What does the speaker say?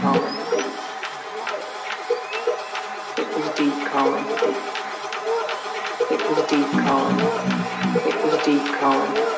calling. It was deep calling. It was deep calling. It was deep calling.